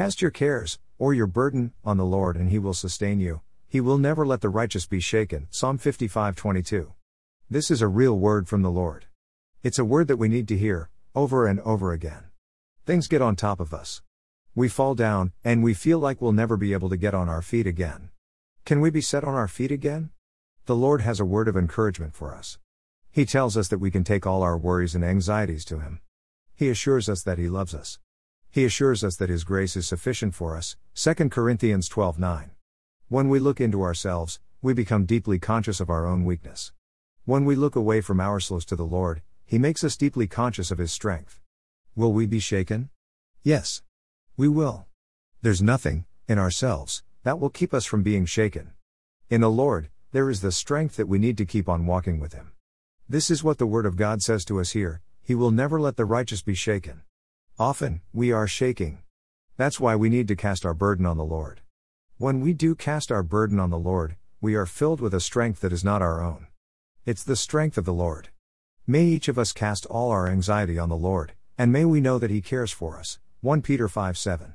Cast your cares, or your burden, on the Lord, and he will sustain you. He will never let the righteous be shaken. Psalm 55 22. This is a real word from the Lord. It's a word that we need to hear, over and over again. Things get on top of us. We fall down, and we feel like we'll never be able to get on our feet again. Can we be set on our feet again? The Lord has a word of encouragement for us. He tells us that we can take all our worries and anxieties to Him. He assures us that He loves us. He assures us that His grace is sufficient for us. 2 Corinthians 12 9. When we look into ourselves, we become deeply conscious of our own weakness. When we look away from ourselves to the Lord, He makes us deeply conscious of His strength. Will we be shaken? Yes. We will. There's nothing, in ourselves, that will keep us from being shaken. In the Lord, there is the strength that we need to keep on walking with Him. This is what the Word of God says to us here He will never let the righteous be shaken. Often, we are shaking. That's why we need to cast our burden on the Lord. When we do cast our burden on the Lord, we are filled with a strength that is not our own. It's the strength of the Lord. May each of us cast all our anxiety on the Lord, and may we know that He cares for us. 1 Peter 5 7.